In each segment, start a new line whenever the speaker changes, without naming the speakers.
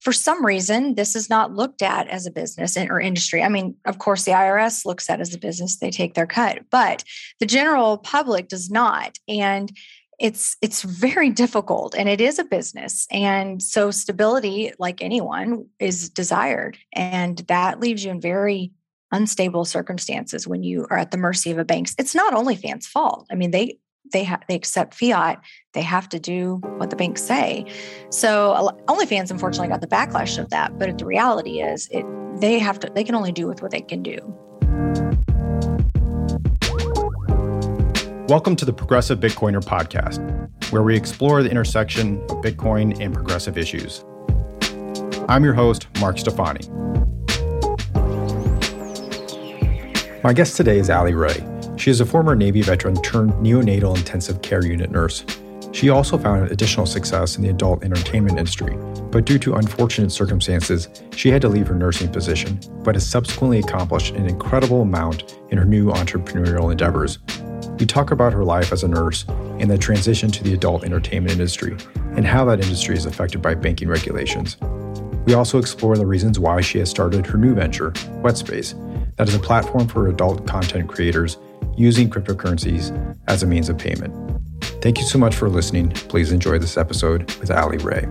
for some reason, this is not looked at as a business or industry. I mean, of course, the IRS looks at as a business; they take their cut, but the general public does not. And it's it's very difficult and it is a business. And so stability like anyone is desired. And that leaves you in very unstable circumstances when you are at the mercy of a bank it's not OnlyFans fault. I mean they they have they accept fiat they have to do what the banks say so OnlyFans unfortunately got the backlash of that but the reality is it they have to they can only do with what they can do
Welcome to the Progressive Bitcoiner podcast, where we explore the intersection of Bitcoin and progressive issues. I'm your host, Mark Stefani. My guest today is Allie Rae. She is a former Navy veteran turned neonatal intensive care unit nurse. She also found additional success in the adult entertainment industry, but due to unfortunate circumstances, she had to leave her nursing position, but has subsequently accomplished an incredible amount in her new entrepreneurial endeavors, we talk about her life as a nurse and the transition to the adult entertainment industry and how that industry is affected by banking regulations. We also explore the reasons why she has started her new venture, Wetspace, that is a platform for adult content creators using cryptocurrencies as a means of payment. Thank you so much for listening. Please enjoy this episode with Allie Rae.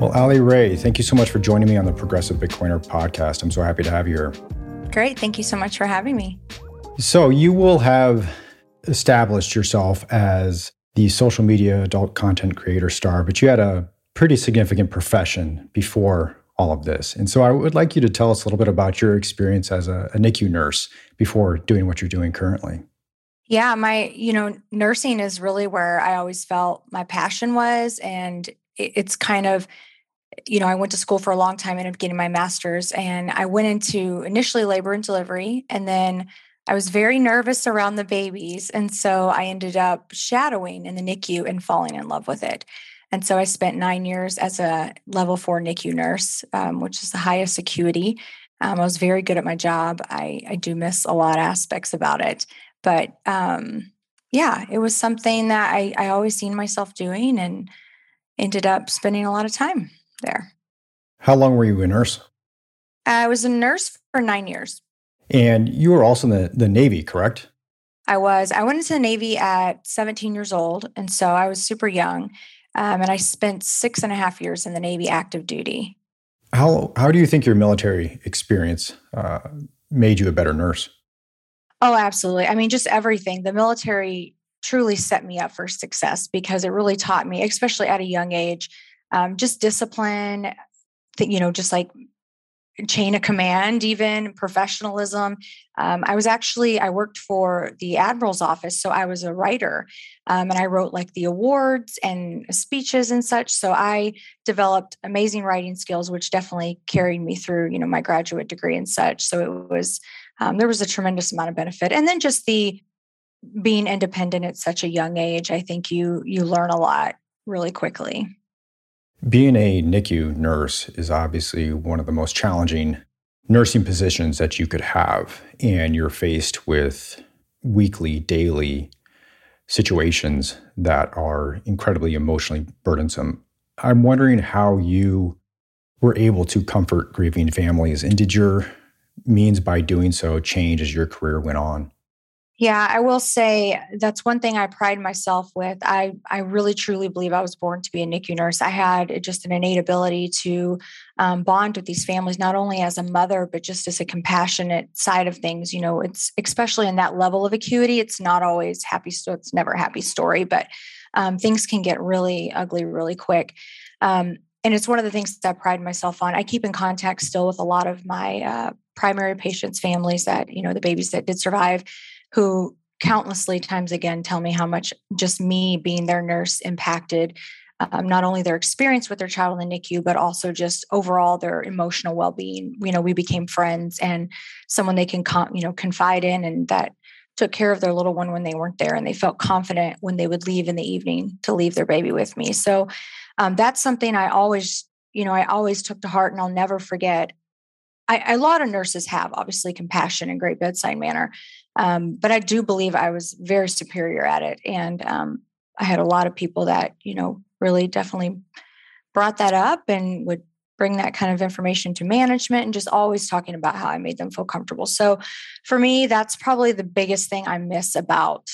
Well, Allie Rae, thank you so much for joining me on the Progressive Bitcoiner podcast. I'm so happy to have you here.
Great. Thank you so much for having me.
So, you will have established yourself as the social media adult content creator star, but you had a pretty significant profession before all of this. And so, I would like you to tell us a little bit about your experience as a, a NICU nurse before doing what you're doing currently.
Yeah, my, you know, nursing is really where I always felt my passion was. And it's kind of you know, I went to school for a long time, ended up getting my master's, and I went into initially labor and delivery, and then I was very nervous around the babies, and so I ended up shadowing in the NICU and falling in love with it. And so I spent nine years as a level four NICU nurse, um, which is the highest acuity. Um, I was very good at my job. I, I do miss a lot of aspects about it, but um, yeah, it was something that I, I always seen myself doing and ended up spending a lot of time there.
How long were you a nurse?
I was a nurse for nine years.
And you were also in the, the Navy, correct?
I was. I went into the Navy at 17 years old. And so I was super young. Um, and I spent six and a half years in the Navy active duty.
How, how do you think your military experience uh, made you a better nurse?
Oh, absolutely. I mean, just everything. The military truly set me up for success because it really taught me, especially at a young age, um, just discipline, you know, just like chain of command, even professionalism. Um, I was actually, I worked for the Admiral's office. So I was a writer um, and I wrote like the awards and speeches and such. So I developed amazing writing skills, which definitely carried me through, you know, my graduate degree and such. So it was, um, there was a tremendous amount of benefit. And then just the, being independent at such a young age, I think you you learn a lot really quickly.
Being a NICU nurse is obviously one of the most challenging nursing positions that you could have. And you're faced with weekly, daily situations that are incredibly emotionally burdensome. I'm wondering how you were able to comfort grieving families. And did your means by doing so change as your career went on?
Yeah, I will say that's one thing I pride myself with. I I really truly believe I was born to be a NICU nurse. I had just an innate ability to um, bond with these families, not only as a mother, but just as a compassionate side of things. You know, it's especially in that level of acuity. It's not always happy. So it's never a happy story, but um, things can get really ugly really quick. Um, and it's one of the things that I pride myself on. I keep in contact still with a lot of my uh, primary patients' families that you know the babies that did survive who countlessly times again tell me how much just me being their nurse impacted um, not only their experience with their child in the NICU, but also just overall their emotional well-being. You know, we became friends and someone they can, con- you know, confide in, and that took care of their little one when they weren't there, and they felt confident when they would leave in the evening to leave their baby with me. So um, that's something I always, you know, I always took to heart, and I'll never forget. I, a lot of nurses have obviously compassion and great bedside manner, um, but I do believe I was very superior at it. And um, I had a lot of people that, you know, really definitely brought that up and would bring that kind of information to management and just always talking about how I made them feel comfortable. So for me, that's probably the biggest thing I miss about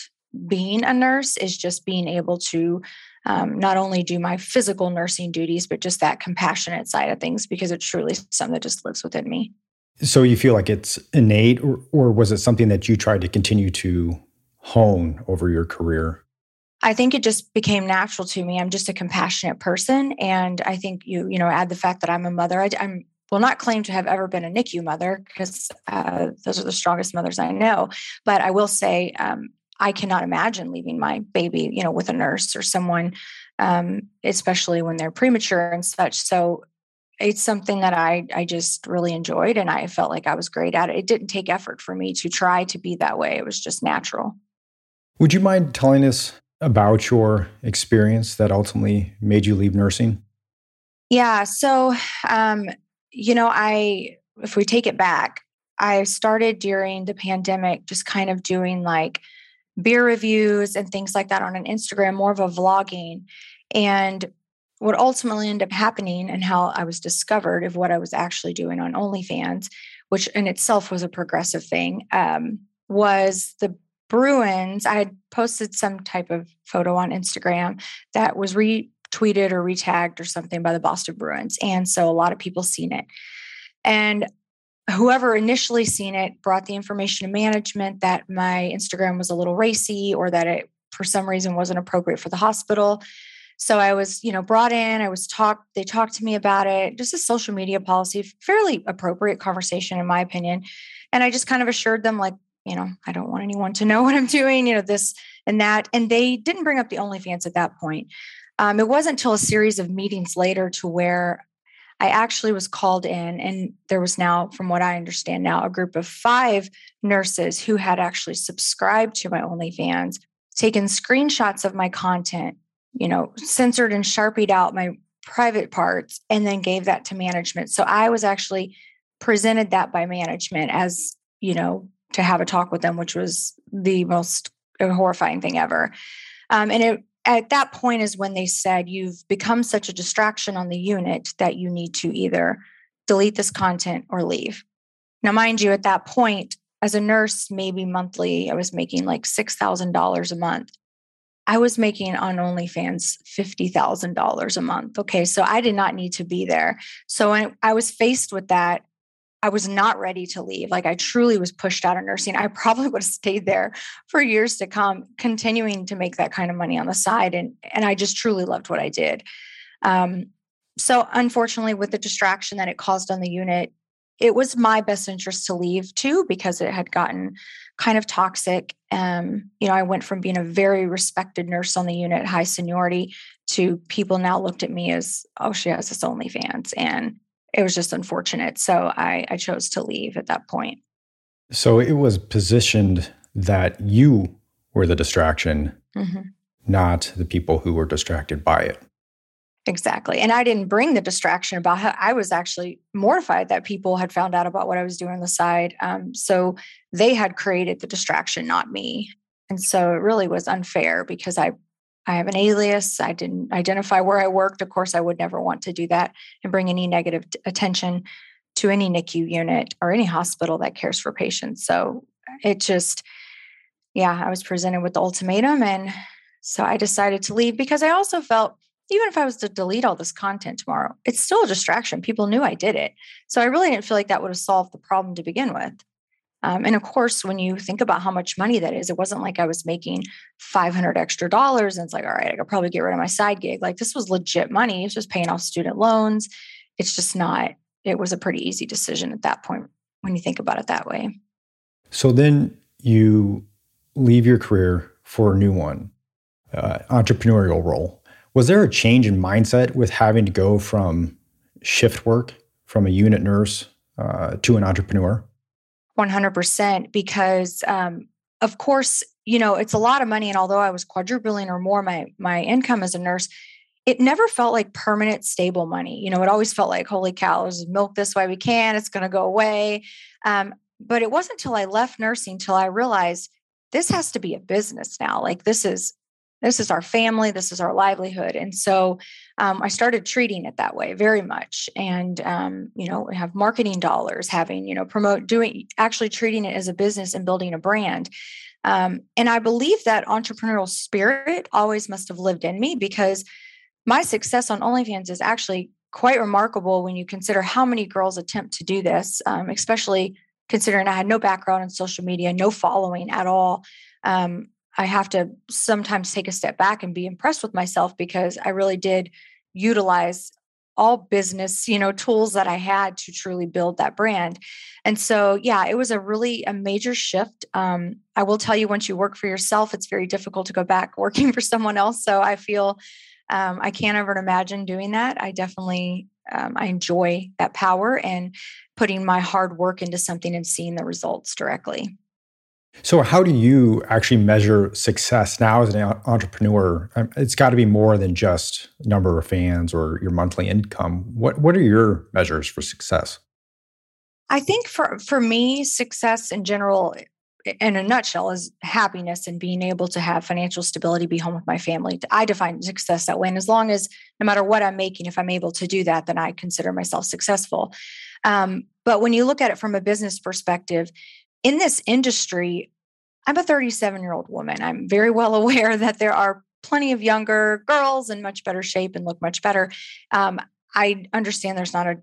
being a nurse is just being able to um, not only do my physical nursing duties, but just that compassionate side of things because it's truly something that just lives within me.
So you feel like it's innate, or, or was it something that you tried to continue to hone over your career?
I think it just became natural to me. I'm just a compassionate person, and I think you you know add the fact that I'm a mother. I, am will not claim to have ever been a NICU mother because uh, those are the strongest mothers I know. But I will say um, I cannot imagine leaving my baby, you know, with a nurse or someone, um, especially when they're premature and such. So it's something that I I just really enjoyed, and I felt like I was great at it. It didn't take effort for me to try to be that way. It was just natural.
Would you mind telling us about your experience that ultimately made you leave nursing?
Yeah. So, um, you know, I if we take it back, I started during the pandemic, just kind of doing like beer reviews and things like that on an Instagram, more of a vlogging. And what ultimately ended up happening and how I was discovered of what I was actually doing on OnlyFans, which in itself was a progressive thing, um, was the Bruins. I had posted some type of photo on Instagram that was retweeted or retagged or something by the Boston Bruins. And so a lot of people seen it. And whoever initially seen it brought the information to management that my Instagram was a little racy or that it for some reason wasn't appropriate for the hospital. So I was, you know, brought in, I was talked, they talked to me about it, just a social media policy, fairly appropriate conversation in my opinion. And I just kind of assured them like, you know, I don't want anyone to know what I'm doing, you know, this and that. And they didn't bring up the OnlyFans at that point. Um, it wasn't until a series of meetings later to where I actually was called in, and there was now, from what I understand now, a group of five nurses who had actually subscribed to my OnlyFans, taken screenshots of my content, you know, censored and sharpied out my private parts, and then gave that to management. So I was actually presented that by management as, you know, to have a talk with them, which was the most horrifying thing ever. Um, and it at that point is when they said you've become such a distraction on the unit that you need to either delete this content or leave. Now, mind you, at that point, as a nurse, maybe monthly, I was making like $6,000 a month. I was making on OnlyFans $50,000 a month. Okay. So I did not need to be there. So when I was faced with that, I was not ready to leave. Like I truly was pushed out of nursing. I probably would have stayed there for years to come, continuing to make that kind of money on the side. And and I just truly loved what I did. Um, so unfortunately, with the distraction that it caused on the unit, it was my best interest to leave too because it had gotten kind of toxic. Um, you know, I went from being a very respected nurse on the unit, high seniority, to people now looked at me as, oh, she has this OnlyFans, and it was just unfortunate. So I, I chose to leave at that point.
So it was positioned that you were the distraction, mm-hmm. not the people who were distracted by it.
Exactly. And I didn't bring the distraction about how I was actually mortified that people had found out about what I was doing on the side. Um, so they had created the distraction, not me. And so it really was unfair because I I have an alias. I didn't identify where I worked. Of course, I would never want to do that and bring any negative attention to any NICU unit or any hospital that cares for patients. So uh, it just, yeah, I was presented with the ultimatum. And so I decided to leave because I also felt even if I was to delete all this content tomorrow, it's still a distraction. People knew I did it. So I really didn't feel like that would have solved the problem to begin with. Um, and of course, when you think about how much money that is, it wasn't like I was making 500 extra dollars and it's like, all right, I could probably get rid of my side gig. Like this was legit money. It's just paying off student loans. It's just not, it was a pretty easy decision at that point when you think about it that way.
So then you leave your career for a new one, uh, entrepreneurial role. Was there a change in mindset with having to go from shift work from a unit nurse uh, to an entrepreneur?
100% because um, of course you know it's a lot of money and although i was quadrupling or more my my income as a nurse it never felt like permanent stable money. You know it always felt like holy cow let's milk this way we can it's going to go away. Um, but it wasn't until i left nursing till i realized this has to be a business now. Like this is this is our family, this is our livelihood. And so um, I started treating it that way very much. And, um, you know, have marketing dollars, having, you know, promote, doing, actually treating it as a business and building a brand. Um, and I believe that entrepreneurial spirit always must have lived in me because my success on OnlyFans is actually quite remarkable when you consider how many girls attempt to do this, um, especially considering I had no background in social media, no following at all. Um, I have to sometimes take a step back and be impressed with myself because I really did utilize all business you know tools that i had to truly build that brand. And so yeah it was a really a major shift. Um, i will tell you once you work for yourself it's very difficult to go back working for someone else. So i feel um, i can't ever imagine doing that. I definitely um, i enjoy that power and putting my hard work into something and seeing the results directly
so, how do you actually measure success now as an entrepreneur? Um, it's got to be more than just number of fans or your monthly income. What What are your measures for success?
I think for for me, success in general, in a nutshell, is happiness and being able to have financial stability, be home with my family. I define success that way, and as long as no matter what I'm making, if I'm able to do that, then I consider myself successful. Um, but when you look at it from a business perspective, in this industry, I'm a 37 year old woman. I'm very well aware that there are plenty of younger girls in much better shape and look much better. Um, I understand there's not a,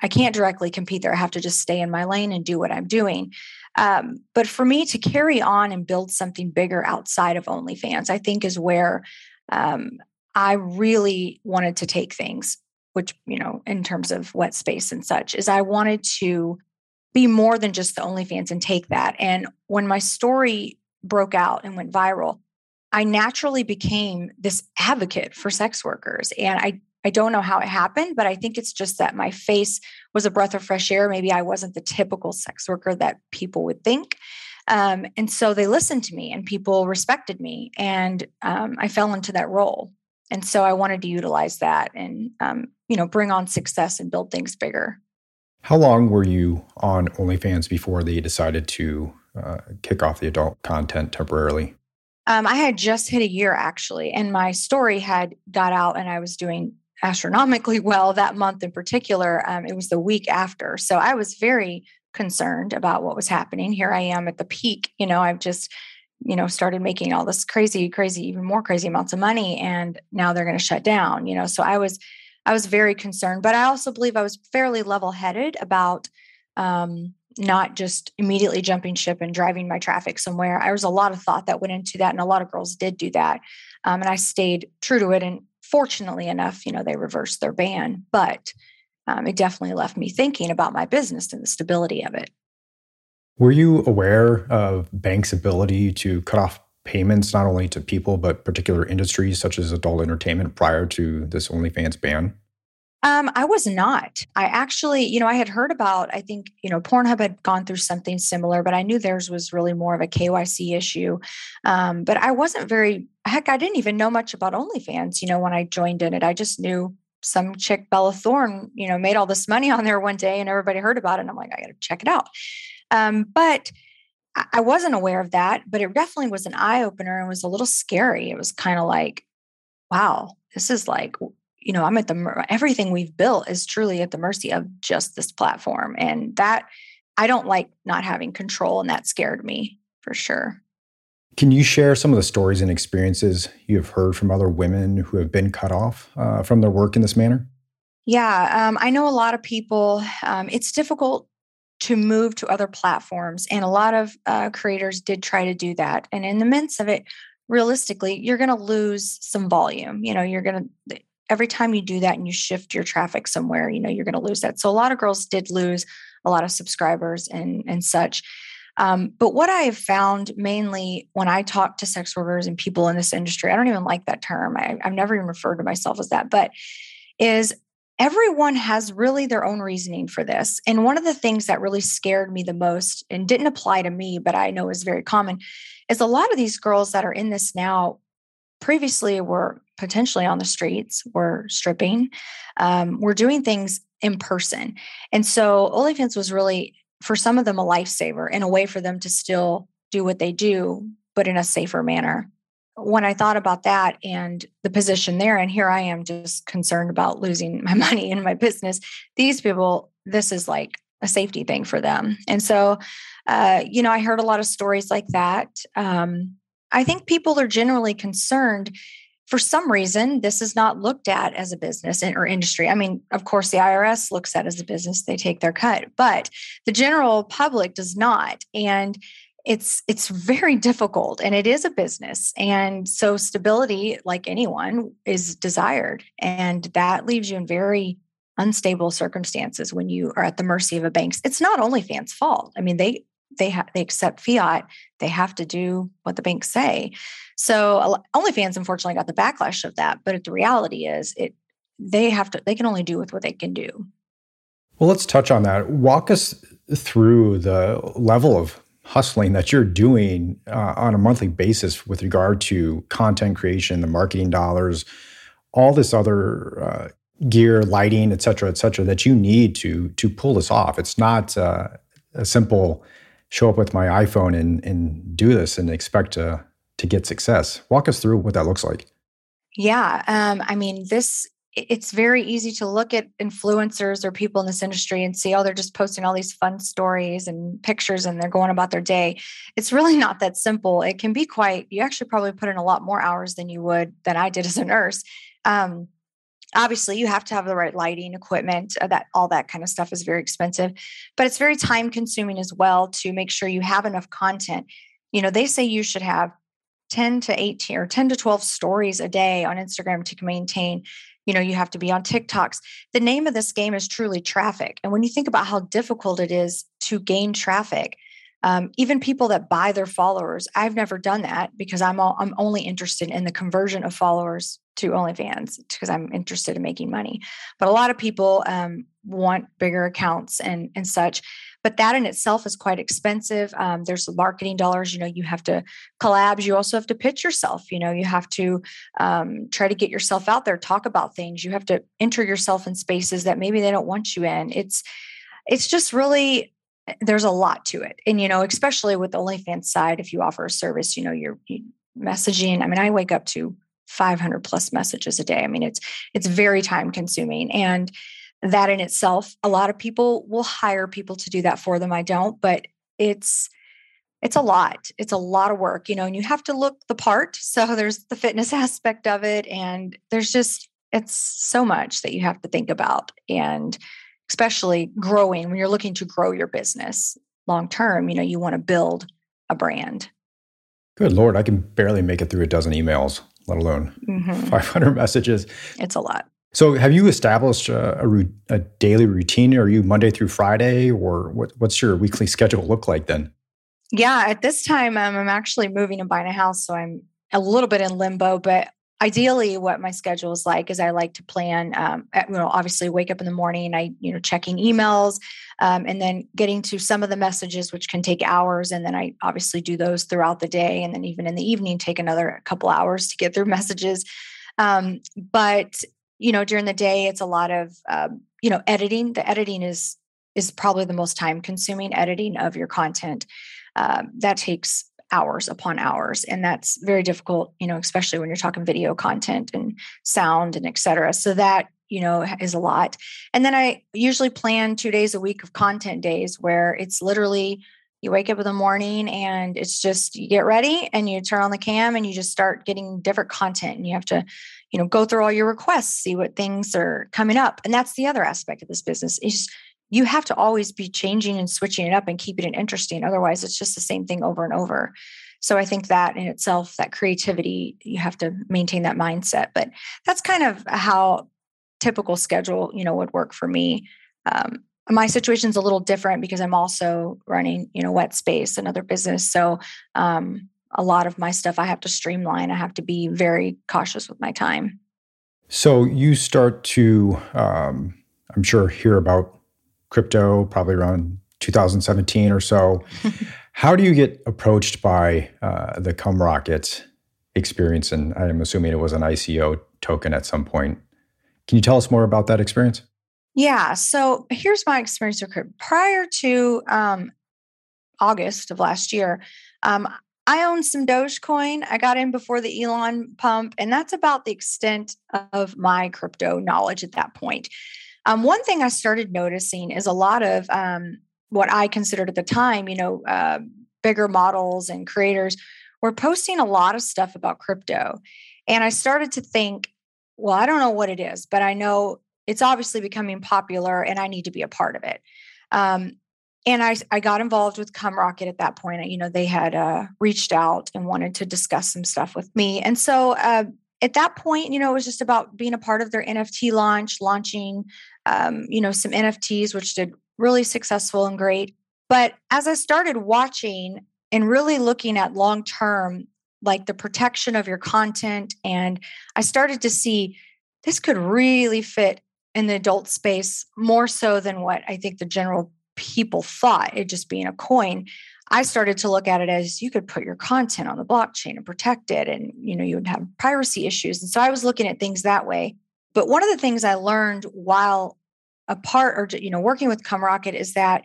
I can't directly compete there. I have to just stay in my lane and do what I'm doing. Um, but for me to carry on and build something bigger outside of OnlyFans, I think is where um, I really wanted to take things, which, you know, in terms of Wetspace and such, is I wanted to be more than just the OnlyFans and take that. And when my story broke out and went viral, I naturally became this advocate for sex workers. And I, I don't know how it happened, but I think it's just that my face was a breath of fresh air. Maybe I wasn't the typical sex worker that people would think. Um, and so they listened to me and people respected me. And um, I fell into that role. And so I wanted to utilize that and, um, you know, bring on success and build things bigger.
How long were you on OnlyFans before they decided to uh, kick off the adult content temporarily?
Um, I had just hit a year actually, and my story had got out, and I was doing astronomically well that month in particular. Um, it was the week after, so I was very concerned about what was happening. Here I am at the peak. You know, I've just you know started making all this crazy, crazy, even more crazy amounts of money, and now they're going to shut down. You know, so I was I was very concerned, but I also believe I was fairly level headed about um, not just immediately jumping ship and driving my traffic somewhere. There was a lot of thought that went into that, and a lot of girls did do that. Um, and I stayed true to it. And fortunately enough, you know, they reversed their ban, but um, it definitely left me thinking about my business and the stability of it.
Were you aware of banks' ability to cut off payments not only to people but particular industries such as adult entertainment prior to this OnlyFans ban?
Um, I was not. I actually, you know, I had heard about, I think, you know, Pornhub had gone through something similar, but I knew theirs was really more of a KYC issue. Um, but I wasn't very, heck, I didn't even know much about OnlyFans, you know, when I joined in it. I just knew some chick, Bella Thorne, you know, made all this money on there one day and everybody heard about it. And I'm like, I got to check it out. Um, but I wasn't aware of that, but it definitely was an eye opener and was a little scary. It was kind of like, wow, this is like, you know, I'm at the, everything we've built is truly at the mercy of just this platform. And that, I don't like not having control. And that scared me for sure.
Can you share some of the stories and experiences you have heard from other women who have been cut off uh, from their work in this manner?
Yeah, um, I know a lot of people. Um, it's difficult to move to other platforms. And a lot of uh, creators did try to do that. And in the midst of it, realistically, you're going to lose some volume. You know, you're going to, every time you do that and you shift your traffic somewhere, you know, you're going to lose that. So a lot of girls did lose a lot of subscribers and, and such. Um, but what I have found mainly when I talk to sex workers and people in this industry, I don't even like that term. I, I've never even referred to myself as that, but is everyone has really their own reasoning for this. And one of the things that really scared me the most and didn't apply to me, but I know is very common, is a lot of these girls that are in this now previously were potentially on the streets, were stripping, um, were doing things in person. And so OnlyFans was really, for some of them, a lifesaver and a way for them to still do what they do, but in a safer manner. When I thought about that and the position there, and here I am just concerned about losing my money in my business, these people, this is like a safety thing for them. And so, uh, you know, I heard a lot of stories like that. Um, I think people are generally concerned for some reason, this is not looked at as a business or industry. I mean, of course, the IRS looks at as a business, they take their cut, but the general public does not. And it's it's very difficult and it is a business. And so stability like anyone is desired. And that leaves you in very unstable circumstances when you are at the mercy of a bank it's not OnlyFans fault. I mean they they have they accept fiat. They have to do what the banks say. So OnlyFans unfortunately got the backlash of that but the reality is it they have to they can only do with what they can do.
Well let's touch on that. Walk us through the level of hustling that you're doing uh, on a monthly basis with regard to content creation, the marketing dollars, all this other uh, gear, lighting, et cetera, et cetera, that you need to to pull this off. It's not uh, a simple show up with my iPhone and and do this and expect to to get success. Walk us through what that looks like.
Yeah, um, I mean this it's very easy to look at influencers or people in this industry and see, oh, they're just posting all these fun stories and pictures and they're going about their day. It's really not that simple. It can be quite, you actually probably put in a lot more hours than you would, than I did as a nurse. Um, obviously you have to have the right lighting equipment uh, that all that kind of stuff is very expensive but it's very time consuming as well to make sure you have enough content you know they say you should have 10 to 18 or 10 to 12 stories a day on instagram to maintain you know you have to be on tiktoks. The name of this game is truly traffic and when you think about how difficult it is to gain traffic um, even people that buy their followers i've never done that because i'm all, i'm only interested in the conversion of followers to onlyfans because i'm interested in making money. But a lot of people um, want bigger accounts and and such but that in itself is quite expensive. Um, there's marketing dollars you know you have to collabs you also have to pitch yourself you know you have to um, try to get yourself out there talk about things you have to enter yourself in spaces that maybe they don't want you in. It's it's just really there's a lot to it. And you know especially with the onlyfans side if you offer a service you know you're messaging i mean i wake up to 500 plus messages a day. I mean it's it's very time consuming. And that in itself a lot of people will hire people to do that for them i don't but it's it's a lot it's a lot of work you know and you have to look the part so there's the fitness aspect of it and there's just it's so much that you have to think about and especially growing when you're looking to grow your business long term you know you want to build a brand.
Good lord i can barely make it through a dozen emails let alone mm-hmm. 500 messages.
It's a lot
so, have you established a, a, a, daily routine? Are you Monday through Friday, or what, what's your weekly schedule look like then?
Yeah, at this time, um, I'm actually moving and buying a house, so I'm a little bit in limbo. But ideally, what my schedule is like is I like to plan. Um, at, you know, obviously, wake up in the morning, I you know checking emails, um, and then getting to some of the messages, which can take hours, and then I obviously do those throughout the day, and then even in the evening, take another couple hours to get through messages. Um, but you know during the day it's a lot of um, you know editing the editing is is probably the most time consuming editing of your content um, that takes hours upon hours and that's very difficult you know especially when you're talking video content and sound and etc so that you know is a lot and then i usually plan two days a week of content days where it's literally you wake up in the morning and it's just you get ready and you turn on the cam and you just start getting different content and you have to you know go through all your requests see what things are coming up and that's the other aspect of this business is you have to always be changing and switching it up and keeping it interesting otherwise it's just the same thing over and over. So i think that in itself that creativity you have to maintain that mindset but that's kind of how typical schedule you know would work for me. Um, my situation is a little different because i'm also running you know Wetspace another business so um, a lot of my stuff I have to streamline. I have to be very cautious with my time.
So you start to, um, I'm sure, hear about crypto probably around 2017 or so. How do you get approached by uh, the CumRocket experience? And I'm assuming it was an ICO token at some point. Can you tell us more about that experience?
Yeah. So here's my experience with crypto. Prior to um, August of last year, um, I own some Dogecoin. I got in before the Elon pump, and that's about the extent of my crypto knowledge at that point. Um, one thing I started noticing is a lot of um, what I considered at the time, you know, uh, bigger models and creators were posting a lot of stuff about crypto. And I started to think, well, I don't know what it is, but I know it's obviously becoming popular and I need to be a part of it. Um, and I, I got involved with CumRocket at that point. You know, they had uh, reached out and wanted to discuss some stuff with me. And so uh, at that point, you know, it was just about being a part of their NFT launch, launching, um, you know, some NFTs, which did really successful and great. But as I started watching and really looking at long term, like the protection of your content, and I started to see this could really fit in the adult space more so than what I think the general people thought it just being a coin i started to look at it as you could put your content on the blockchain and protect it and you know you would have piracy issues. And so i was looking at things that way. But one of the things i learned while a part or you know working with Rocket is that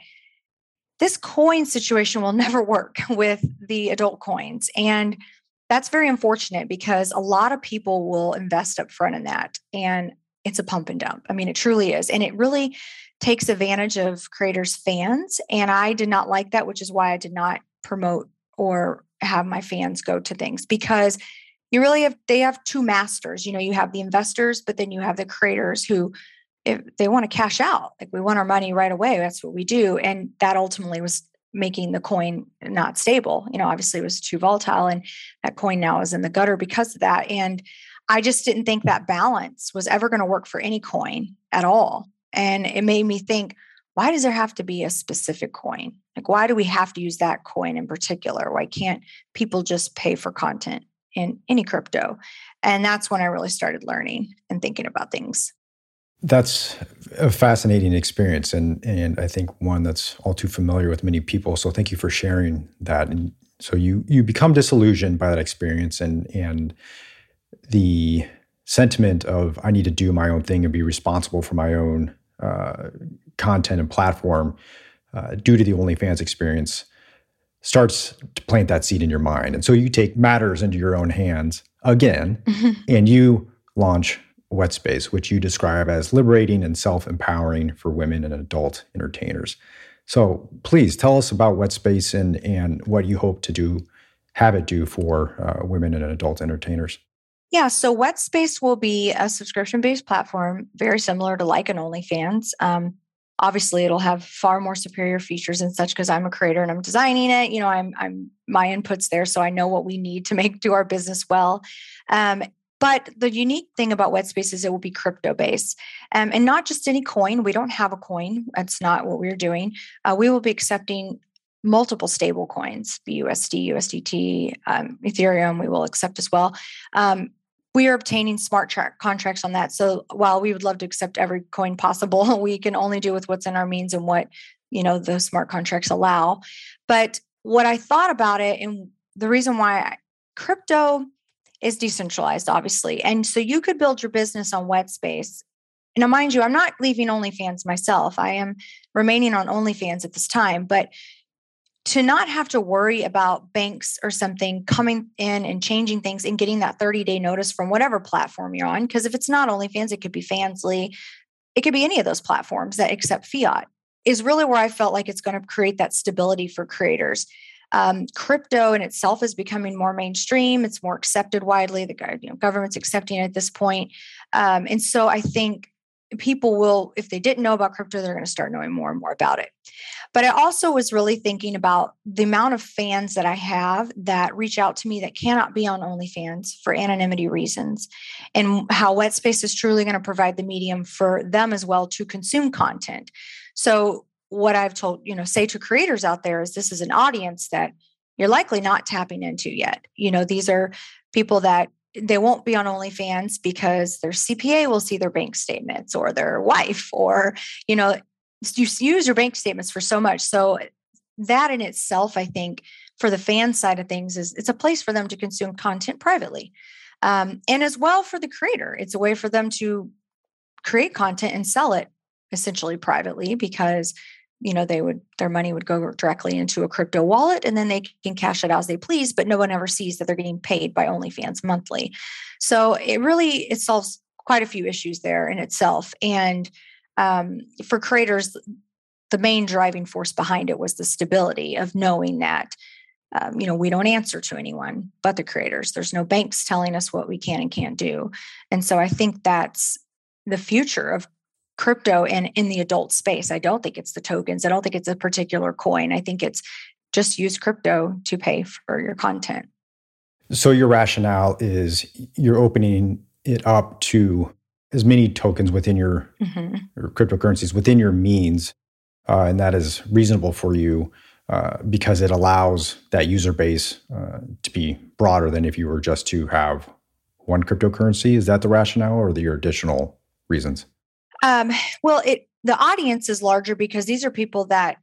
this coin situation will never work with the adult coins. And that's very unfortunate because a lot of people will invest up front in that and it's a pump and dump. I mean it truly is. And it really takes advantage of creators' fans. And I did not like that, which is why I did not promote or have my fans go to things because you really have they have two masters you know you have the investors but then you have the creators who if they want to cash out like we want our money right away that's what we do and that ultimately was making the coin not stable you know obviously it was too volatile and that coin now is in the gutter because of that and i just didn't think that balance was ever going to work for any coin at all and it made me think, why does there have to be a specific coin? Like, why do we have to use that coin in particular? Why can't people just pay for content in any crypto? And that's when I really started learning and thinking about things.
That's a fascinating experience, and and I think one that's all too familiar with many people. So thank you for sharing that. And so you you become disillusioned by that experience, and and the sentiment of I need to do my own thing and be responsible for my own uh, content and platform uh, due to the OnlyFans experience starts to plant that seed in your mind. And so you take matters into your own hands again mm-hmm. and you launch Wetspace, which you describe as liberating and self empowering for women and adult entertainers. So please tell us about Wetspace and, and what you hope to do, have it do for uh, women and adult entertainers.
Yeah, so Wetspace will be a subscription based platform, very similar to like an OnlyFans. Um, obviously, it'll have far more superior features and such because I'm a creator and I'm designing it. You know, I'm I'm my inputs there, so I know what we need to make do our business well. Um, but the unique thing about Wetspace is it will be crypto based um, and not just any coin. We don't have a coin. That's not what we're doing. Uh, we will be accepting multiple stable coins, BUSD, USDT, um, Ethereum, we will accept as well. Um, we are obtaining smart track contracts on that. So while we would love to accept every coin possible, we can only do with what's in our means and what you know the smart contracts allow. But what I thought about it, and the reason why crypto is decentralized, obviously, and so you could build your business on Wetspace. Now, mind you, I'm not leaving OnlyFans myself. I am remaining on OnlyFans at this time, but to not have to worry about banks or something coming in and changing things and getting that 30 day notice from whatever platform you're on. Because if it's not OnlyFans, it could be Fansly, it could be any of those platforms that accept fiat, is really where I felt like it's going to create that stability for creators. Um, crypto in itself is becoming more mainstream. It's more accepted widely. The you know, government's accepting it at this point. Um, and so I think people will, if they didn't know about crypto, they're going to start knowing more and more about it. But I also was really thinking about the amount of fans that I have that reach out to me that cannot be on OnlyFans for anonymity reasons, and how Wetspace is truly going to provide the medium for them as well to consume content. So, what I've told, you know, say to creators out there is this is an audience that you're likely not tapping into yet. You know, these are people that they won't be on OnlyFans because their CPA will see their bank statements or their wife, or, you know, you use your bank statements for so much. So that in itself, I think, for the fan side of things, is it's a place for them to consume content privately. Um, and as well for the creator, it's a way for them to create content and sell it essentially privately because you know they would their money would go directly into a crypto wallet and then they can cash it out as they please but no one ever sees that they're getting paid by onlyfans monthly. So it really it solves quite a few issues there in itself and um, for creators the main driving force behind it was the stability of knowing that um, you know we don't answer to anyone but the creators. There's no banks telling us what we can and can't do. And so i think that's the future of crypto and in the adult space. I don't think it's the tokens. I don't think it's a particular coin. I think it's just use crypto to pay for your content.
So your rationale is you're opening it up to as many tokens within your, mm-hmm. your cryptocurrencies within your means, uh, and that is reasonable for you uh, because it allows that user base uh, to be broader than if you were just to have one cryptocurrency. Is that the rationale, or the your additional reasons?
Um, well, it the audience is larger because these are people that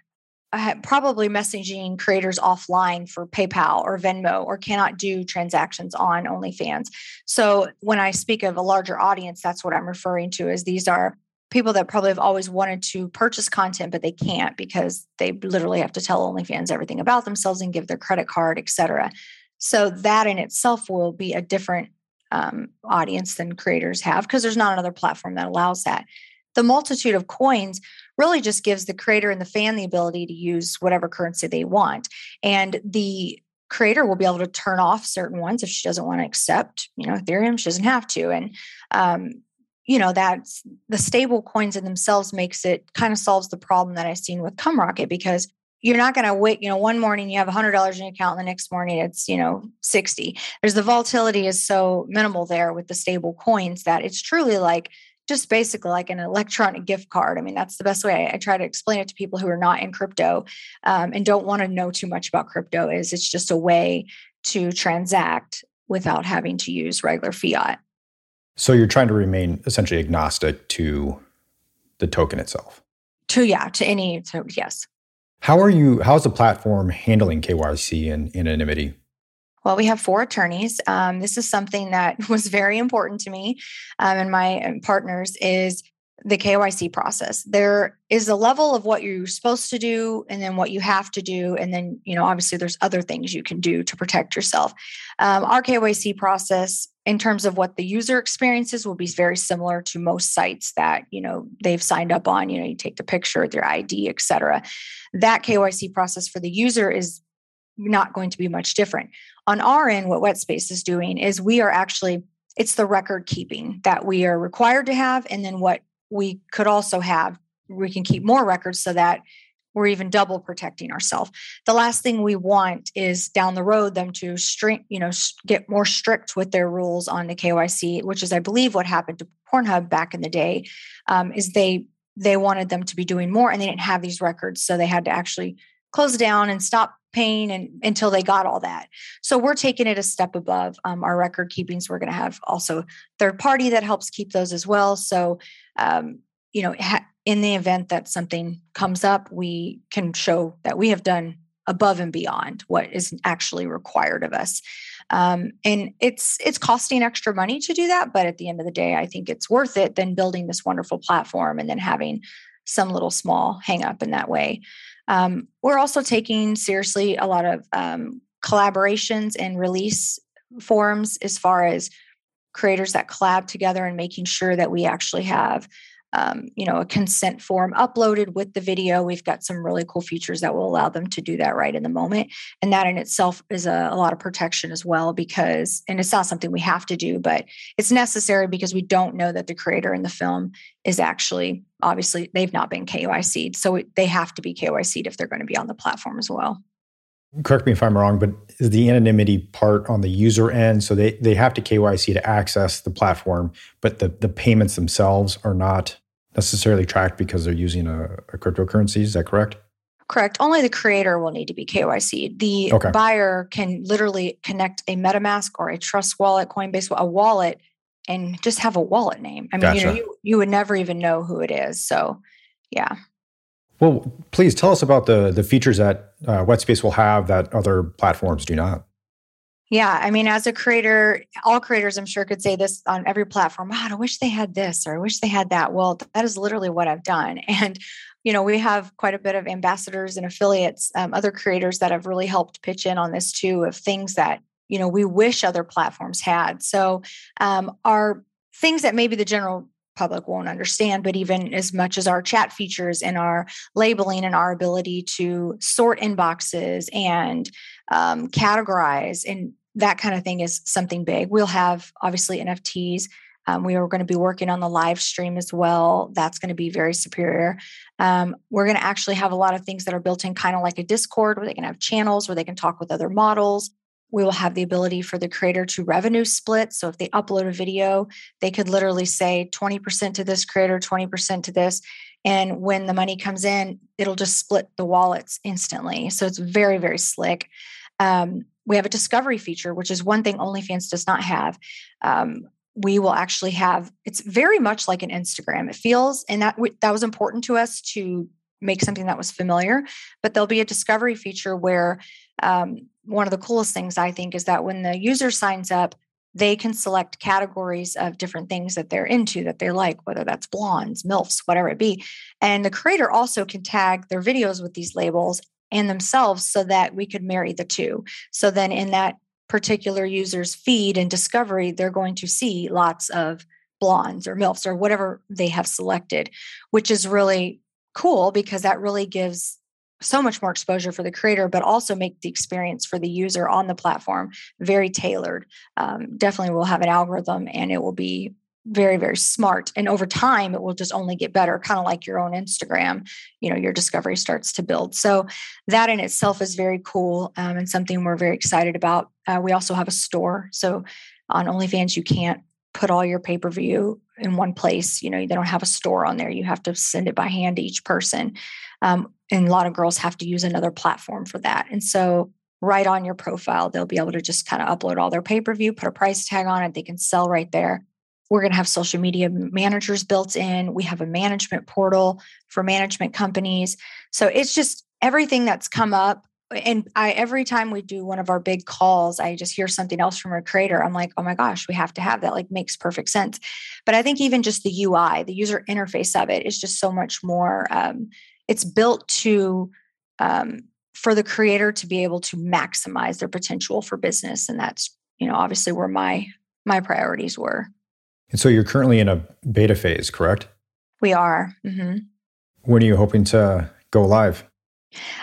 probably messaging creators offline for PayPal or Venmo or cannot do transactions on OnlyFans. So when I speak of a larger audience, that's what I'm referring to. Is these are people that probably have always wanted to purchase content but they can't because they literally have to tell OnlyFans everything about themselves and give their credit card, etc. So that in itself will be a different um, audience than creators have because there's not another platform that allows that the multitude of coins really just gives the creator and the fan the ability to use whatever currency they want. And the creator will be able to turn off certain ones if she doesn't want to accept, you know, Ethereum, she doesn't have to. And, um, you know, that's the stable coins in themselves makes it kind of solves the problem that I've seen with CumRocket because you're not going to wait, you know, one morning you have $100 in your account and the next morning it's, you know, 60. There's the volatility is so minimal there with the stable coins that it's truly like just basically like an electronic gift card. I mean, that's the best way I, I try to explain it to people who are not in crypto um, and don't want to know too much about crypto. Is it's just a way to transact without having to use regular fiat.
So you're trying to remain essentially agnostic to the token itself.
To yeah, to any to yes.
How are you? How's the platform handling KYC and anonymity?
Well, we have four attorneys. Um, this is something that was very important to me um, and my um, partners is the KYC process. There is a level of what you're supposed to do and then what you have to do. And then, you know, obviously there's other things you can do to protect yourself. Um, our KYC process in terms of what the user experiences will be very similar to most sites that, you know, they've signed up on, you know, you take the picture your ID, et cetera. That KYC process for the user is not going to be much different. On our end, what WetSpace is doing is we are actually, it's the record keeping that we are required to have. And then what we could also have, we can keep more records so that we're even double protecting ourselves. The last thing we want is down the road them to strict, you know, get more strict with their rules on the KYC, which is, I believe, what happened to Pornhub back in the day. Um, is they they wanted them to be doing more, and they didn't have these records, so they had to actually close down and stop paying and until they got all that. So we're taking it a step above um, our record keepings. We're going to have also third party that helps keep those as well. So um, you know, ha- in the event that something comes up, we can show that we have done above and beyond what is actually required of us. Um, and it's it's costing extra money to do that, but at the end of the day, I think it's worth it than building this wonderful platform and then having some little small hang up in that way. Um, we're also taking seriously a lot of um, collaborations and release forums as far as creators that collab together and making sure that we actually have um, you know a consent form uploaded with the video. We've got some really cool features that will allow them to do that right in the moment. And that in itself is a, a, lot of protection as well because and it's not something we have to do but it's necessary because we don't know that the creator in the film is actually obviously they've not been KYC'd so they have to be KYC'd if they're going to be on the platform as well
correct me if I'm wrong, but is the anonymity part on the user end? So they, they have to KYC to access the platform, but the, the payments themselves are not necessarily tracked because they're using a, a cryptocurrency. Is that correct?
Correct. Only the creator will need to be KYC. The okay. buyer can literally connect a MetaMask or a Trust Wallet, Coinbase, a wallet, and just have a wallet name. I mean, gotcha. you know, you, you would never even know who it is. So, yeah.
Well, please tell us about the the features that uh, WetSpace will have that other platforms do not.
Yeah, I mean, as a creator, all creators, I'm sure, could say this on every platform. God, I wish they had this, or I wish they had that. Well, that is literally what I've done. And you know, we have quite a bit of ambassadors and affiliates, um, other creators that have really helped pitch in on this too, of things that, you know, we wish other platforms had. So, um, our things that maybe the general public won't understand, but even as much as our chat features and our labeling and our ability to sort inboxes and um, categorize and that kind of thing is something big. We'll have obviously NFTs. Um, we are going to be working on the live stream as well. That's going to be very superior. Um, we're going to actually have a lot of things that are built in, kind of like a Discord, where they can have channels where they can talk with other models. We will have the ability for the creator to revenue split. So if they upload a video, they could literally say 20% to this creator, 20% to this. And when the money comes in, it'll just split the wallets instantly. So it's very, very slick. Um, we have a discovery feature, which is one thing OnlyFans does not have. Um, we will actually have it's very much like an Instagram. It feels, and that that was important to us to make something that was familiar. But there'll be a discovery feature where um, one of the coolest things I think is that when the user signs up, they can select categories of different things that they're into that they like, whether that's blondes, MILFs, whatever it be. And the creator also can tag their videos with these labels and themselves so that we could marry the two. So then in that particular user's feed and discovery, they're going to see lots of blondes or MILFs or whatever they have selected, which is really cool because that really gives so much more exposure for the creator, but also make the experience for the user on the platform very tailored. Um, definitely, we'll have an algorithm and it will be very very smart and over time it will just only get better kind of like your own instagram you know your discovery starts to build so that in itself is very cool um, and something we're very excited about uh, we also have a store so on onlyfans you can't put all your pay-per-view in one place you know they don't have a store on there you have to send it by hand to each person um, and a lot of girls have to use another platform for that and so right on your profile they'll be able to just kind of upload all their pay-per-view put a price tag on it they can sell right there we're going to have social media managers built in. We have a management portal for management companies. So it's just everything that's come up. And I every time we do one of our big calls, I just hear something else from a creator. I'm like, oh my gosh, we have to have that. Like makes perfect sense. But I think even just the UI, the user interface of it is just so much more. Um, it's built to um, for the creator to be able to maximize their potential for business, and that's you know obviously where my my priorities were.
And so you're currently in a beta phase, correct?
We are. Mm-hmm.
When are you hoping to go live?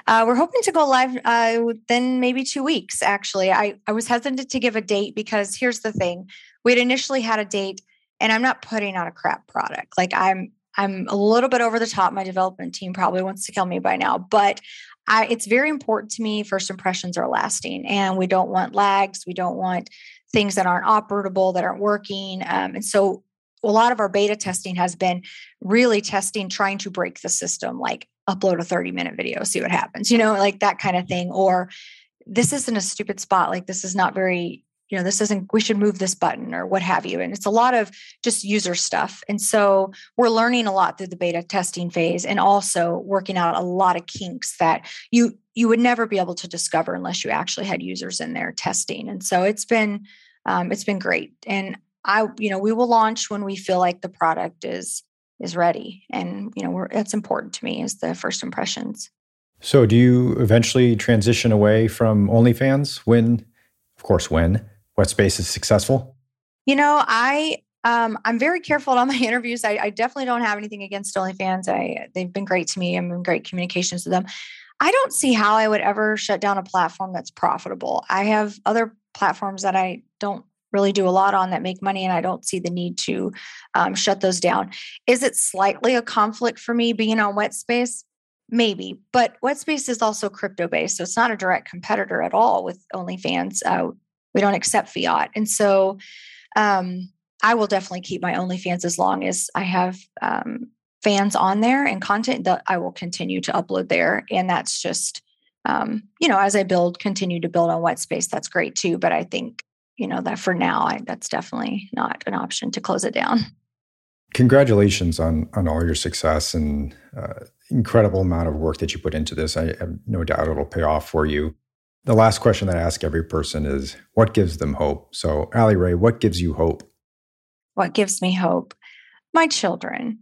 Uh, we're hoping to go live uh, within maybe two weeks, actually. I, I was hesitant to give a date because here's the thing we had initially had a date, and I'm not putting out a crap product. Like, I'm I'm a little bit over the top. My development team probably wants to kill me by now, but I, it's very important to me. First impressions are lasting, and we don't want lags. We don't want things that aren't operable, that aren't working. Um, and so a lot of our beta testing has been really testing, trying to break the system, like upload a 30 minute video, see what happens, you know, like that kind of thing. Or this isn't a stupid spot. Like this is not very, you know, this isn't, we should move this button or what have you. And it's a lot of just user stuff. And so we're learning a lot through the beta testing phase and also working out a lot of kinks that you, you would never be able to discover unless you actually had users in there testing. And so it's been, um, it's been great. And I, you know, we will launch when we feel like the product is is ready, and you know, we're, it's important to me is the first impressions.
So, do you eventually transition away from OnlyFans when, of course, when what Wetspace is successful?
You know, I um, I'm very careful on my interviews. I, I, definitely don't have anything against OnlyFans. I they've been great to me. I'm in great communications with them. I don't see how I would ever shut down a platform that's profitable. I have other platforms that I don't really do a lot on that make money and I don't see the need to um, shut those down. Is it slightly a conflict for me being on Wetspace? Maybe, but Wetspace is also crypto based. So it's not a direct competitor at all with OnlyFans. Uh, we don't accept fiat. And so um, I will definitely keep my OnlyFans as long as I have um, fans on there and content that I will continue to upload there. And that's just um, you know, as I build, continue to build on Wetspace. that's great too. But I think, you know, that for now, I, that's definitely not an option to close it down.
Congratulations on on all your success and uh, incredible amount of work that you put into this. I have no doubt it'll pay off for you. The last question that I ask every person is, what gives them hope? So, Allie Rae, what gives you hope?
What gives me hope? My children.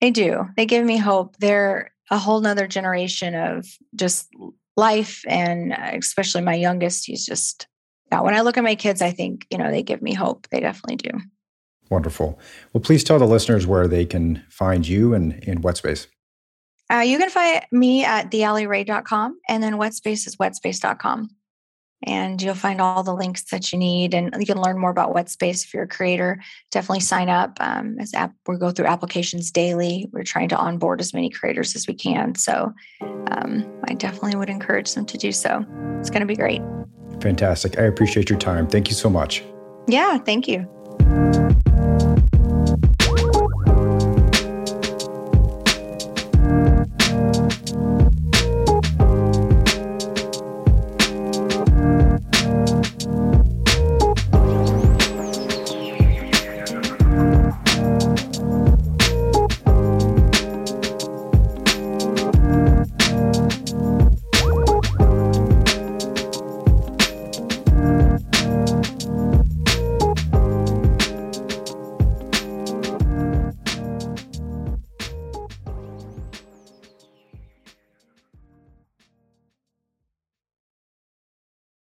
They do. They give me hope. They're a whole nother generation of just life. And uh, especially my youngest, he's just, yeah, when I look at my kids, I think, you know, they give me hope. They definitely do.
Wonderful. Well, please tell the listeners where they can find you and in Wetspace.
Uh, you can find me at theallierae.com and then Wetspace is wetspace.com. And you'll find all the links that you need. And you can learn more about Wetspace if you're a creator. Definitely sign up. Um, as app, we go through applications daily. We're trying to onboard as many creators as we can. So um, I definitely would encourage them to do so. It's going to be great.
Fantastic. I appreciate your time. Thank you so much.
Yeah, thank you.